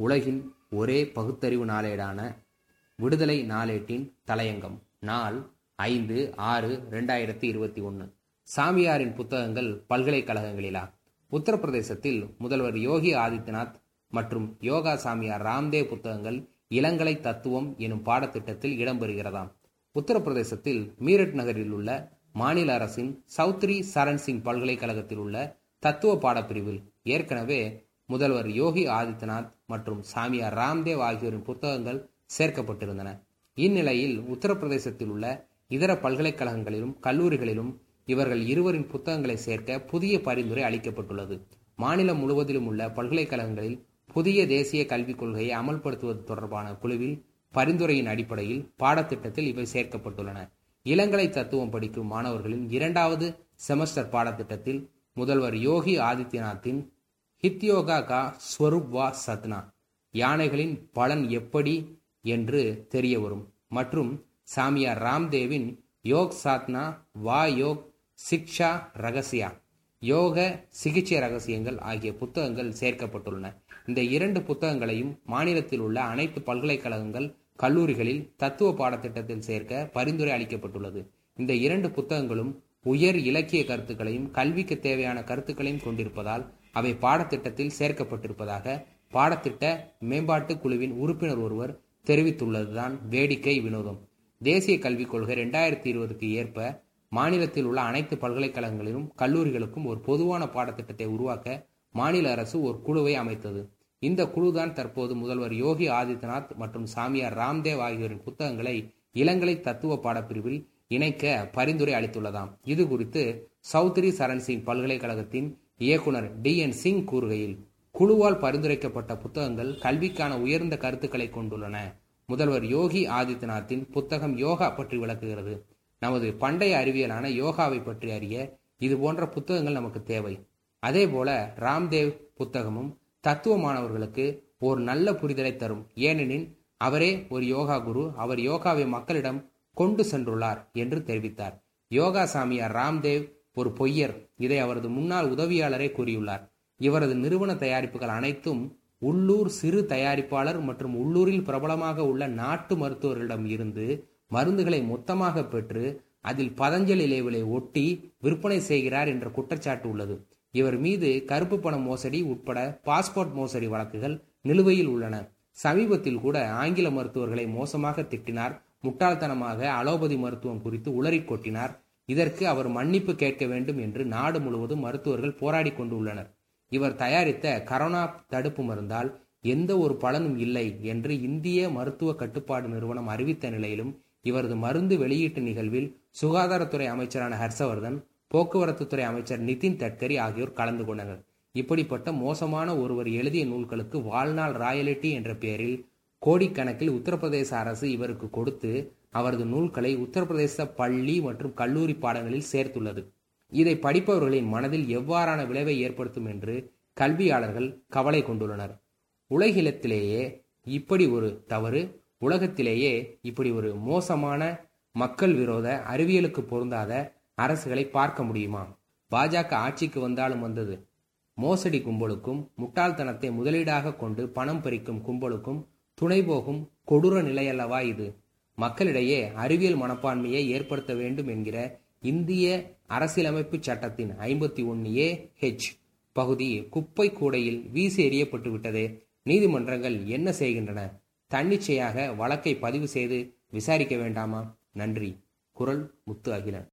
உலகின் ஒரே பகுத்தறிவு நாளேடான விடுதலை நாளேட்டின் தலையங்கம். நாள் ஐந்து ஆறு ரெண்டாயிரத்தி இருபத்தி ஒன்று சாமியாரின் புத்தகங்கள் பல்கலைக்கழகங்களிலா? உத்தரப்பிரதேசத்தில் முதல்வர் யோகி ஆதித்யநாத் மற்றும் யோகா சாமியார் ராம்தேவ் புத்தகங்கள் இளங்கலை தத்துவம் எனும் பாடத்திட்டத்தில் இடம்பெறுகிறதாம். உத்தரப்பிரதேசத்தில் மீரட் நகரில் உள்ள மாநில அரசின் சௌத்ரி சரண் சிங் பல்கலைக்கழகத்தில் உள்ள தத்துவ பாடப்பிரிவில் ஏற்கனவே முதல்வர் யோகி ஆதித்யநாத் மற்றும் சாமியார் ராம்தேவ் ஆகியோரின் புத்தகங்கள் சேர்க்கப்பட்டிருந்தன. இந்நிலையில் உத்தரப்பிரதேசத்தில் உள்ள இதர பல்கலைக்கழகங்களிலும் கல்லூரிகளிலும் இவர்கள் இருவரின் புத்தகங்களை சேர்க்க புதிய பரிந்துரை அளிக்கப்பட்டுள்ளது. மாநிலம் முழுவதிலும் உள்ள பல்கலைக்கழகங்களில் புதிய தேசிய கல்விக் கொள்கையை அமல்படுத்துவது தொடர்பான குழுவில் பரிந்துரையின் அடிப்படையில் பாடத்திட்டத்தில் இவை சேர்க்கப்பட்டுள்ளன. இளங்கலை தத்துவம் படிக்கும் மாணவர்களின் இரண்டாவது செமஸ்டர் பாடத்திட்டத்தில் முதல்வர் யோகி ஆதித்யநாத்தின் ஹித்யோகா கா ஸ்வரூப் வா சத்னா. யானைகளின் பலன் எப்படி என்று தெரிய வரும். மற்றும் சாமியார் ராம்தேவின் யோக் சாத்னா வா யோக் சிக்ஷா ரகசியா. யோக சிகிச்சை ரகசியங்கள் ஆகிய புத்தகங்கள் சேர்க்கப்பட்டுள்ளன. இந்த இரண்டு புத்தகங்களையும் மாநிலத்தில் உள்ள அனைத்து பல்கலைக்கழகங்கள் கல்லூரிகளில் தத்துவ பாடத்திட்டத்தில் சேர்க்க பரிந்துரை அளிக்கப்பட்டுள்ளது. இந்த இரண்டு புத்தகங்களும் உயர் இலக்கிய கருத்துக்களையும் கல்விக்கு தேவையான கருத்துக்களையும் கொண்டிருப்பதால் அவை பாடத்திட்டத்தில் சேர்க்கப்பட்டிருப்பதாக பாடத்திட்ட மேம்பாட்டு குழுவின் உறுப்பினர் ஒருவர் தெரிவித்துள்ளதுதான் வேடிக்கை வினோதம். தேசிய கல்விக் கொள்கை இரண்டாயிரத்தி இருபதுக்கு ஏற்ப மாநிலத்தில் உள்ள அனைத்து பல்கலைக்கழகங்களிலும் கல்லூரிகளுக்கும் ஒரு பொதுவான பாடத்திட்டத்தை உருவாக்க மாநில அரசு ஒரு குழுவை அமைத்தது. இந்த குழுதான் தற்போது முதல்வர் யோகி ஆதித்யநாத் மற்றும் சாமியார் ராம்தேவ் ஆகியோரின் புத்தகங்களை இளங்கலை தத்துவ பாடப்பிரிவில் இணைக்க பரிந்துரை அளித்துள்ளதாம். இது குறித்து சௌத்ரி சரண் சிங் பல்கலைக்கழகத்தின் இயக்குனர் டி என் சிங் கூறுகையில் குழுவால் பரிந்துரைக்கப்பட்ட புத்தகங்கள் கல்விக்கான உயர்ந்த கருத்துக்களை கொண்டுள்ளன. முதல்வர் யோகி ஆதித்யநாத்தின் புத்தகம் யோகா பற்றி விளக்குகிறது. நமது பண்டைய அறிவியலான யோகாவை பற்றி அறிய இது போன்ற புத்தகங்கள் நமக்கு தேவை. அதே போல ராம்தேவ் புத்தகமும் தத்துவ மாணவர்களுக்கு ஒரு நல்ல புரிதலை தரும். ஏனெனில் அவரே ஒரு யோகா குரு அவர் யோகாவை மக்களிடம் கொண்டு சென்றுள்ளார் என்று தெரிவித்தார். யோகா சாமியார் ராம்தேவ் ஒரு பொய்யர் இதை அவரது முன்னாள் உதவியாளரே கூறியுள்ளார். இவரது நிறுவன தயாரிப்புகள் அனைத்தும் உள்ளூர் சிறு தயாரிப்பாளர் மற்றும் உள்ளூரில் பிரபலமாக உள்ள நாட்டு மருத்துவர்களிடம் இருந்து மருந்துகளை மொத்தமாக பெற்று அதில் பதஞ்சலி லேபிளை ஒட்டி விற்பனை செய்கிறார் என்ற குற்றச்சாட்டு உள்ளது. இவர் மீது கருப்பு பண மோசடி உட்பட பாஸ்போர்ட் மோசடி வழக்குகள் நிலுவையில் உள்ளன. சமீபத்தில் கூட ஆங்கில மருத்துவர்களை மோசமாக திட்டினார். முட்டாள்தனமாக அலோபதி மருத்துவம் குறித்து உளறி கொட்டினார். இதற்கு அவர் மன்னிப்பு கேட்க வேண்டும் என்று நாடு முழுவதும் மருத்துவர்கள் போராடி கொண்டுள்ளனர். இவர் தயாரித்த கரோனா தடுப்பு மருந்தால் எந்த ஒரு பலனும் இல்லை என்று இந்திய மருத்துவ கட்டுப்பாடு நிறுவனம் அறிவித்த நிலையிலும் இவரது மருந்து வெளியீட்டு நிகழ்வில் சுகாதாரத்துறை அமைச்சரான ஹர்ஷவர்தன் போக்குவரத்துத்துறை அமைச்சர் நிதின் கட்கரி ஆகியோர் கலந்து கொண்டனர். இப்படிப்பட்ட மோசமான ஒருவர் எழுதிய நூல்களுக்கு வாழ்நாள் ராயலிட்டி என்ற பெயரில் கோடிக்கணக்கில் உத்தரப்பிரதேச அரசு இவருக்கு கொடுத்து அவரது நூல்களை உத்தரப்பிரதேச பள்ளி மற்றும் கல்லூரி பாடங்களில் சேர்த்துள்ளது. இதை படிப்பவர்களின் மனதில் எவ்வாறான விளைவை ஏற்படுத்தும் என்று கல்வியாளர்கள் கவலை கொண்டுள்ளனர். உலகிலத்திலேயே இப்படி ஒரு தவறு உலகத்திலேயே இப்படி ஒரு மோசமான மக்கள் விரோத அறிவியலுக்கு பொருந்தாத அரசுகளை பார்க்க முடியுமா? பாஜக ஆட்சிக்கு வந்தாலும் வந்தது. மோசடி கும்பலுக்கும் முட்டாள்தனத்தை முதலீடாக கொண்டு பணம் பறிக்கும் கும்பலுக்கும் துணை போகும் கொடூர நிலையல்லவா இது? மக்களிடையே அறிவியல் மனப்பான்மையை ஏற்படுத்த வேண்டும் என்கிற இந்திய அரசியலமைப்பு சட்டத்தின் ஐம்பத்தி ஒன்னு ஏ ஹெச் பகுதி குப்பை கூடையில் வீசி எறியப்பட்டு விட்டது நீதிமன்றங்கள் என்ன செய்கின்றன? தன்னிச்சையாக வழக்கை பதிவு செய்து விசாரிக்க வேண்டாமா? நன்றி. குரல் முத்து அகிலன்.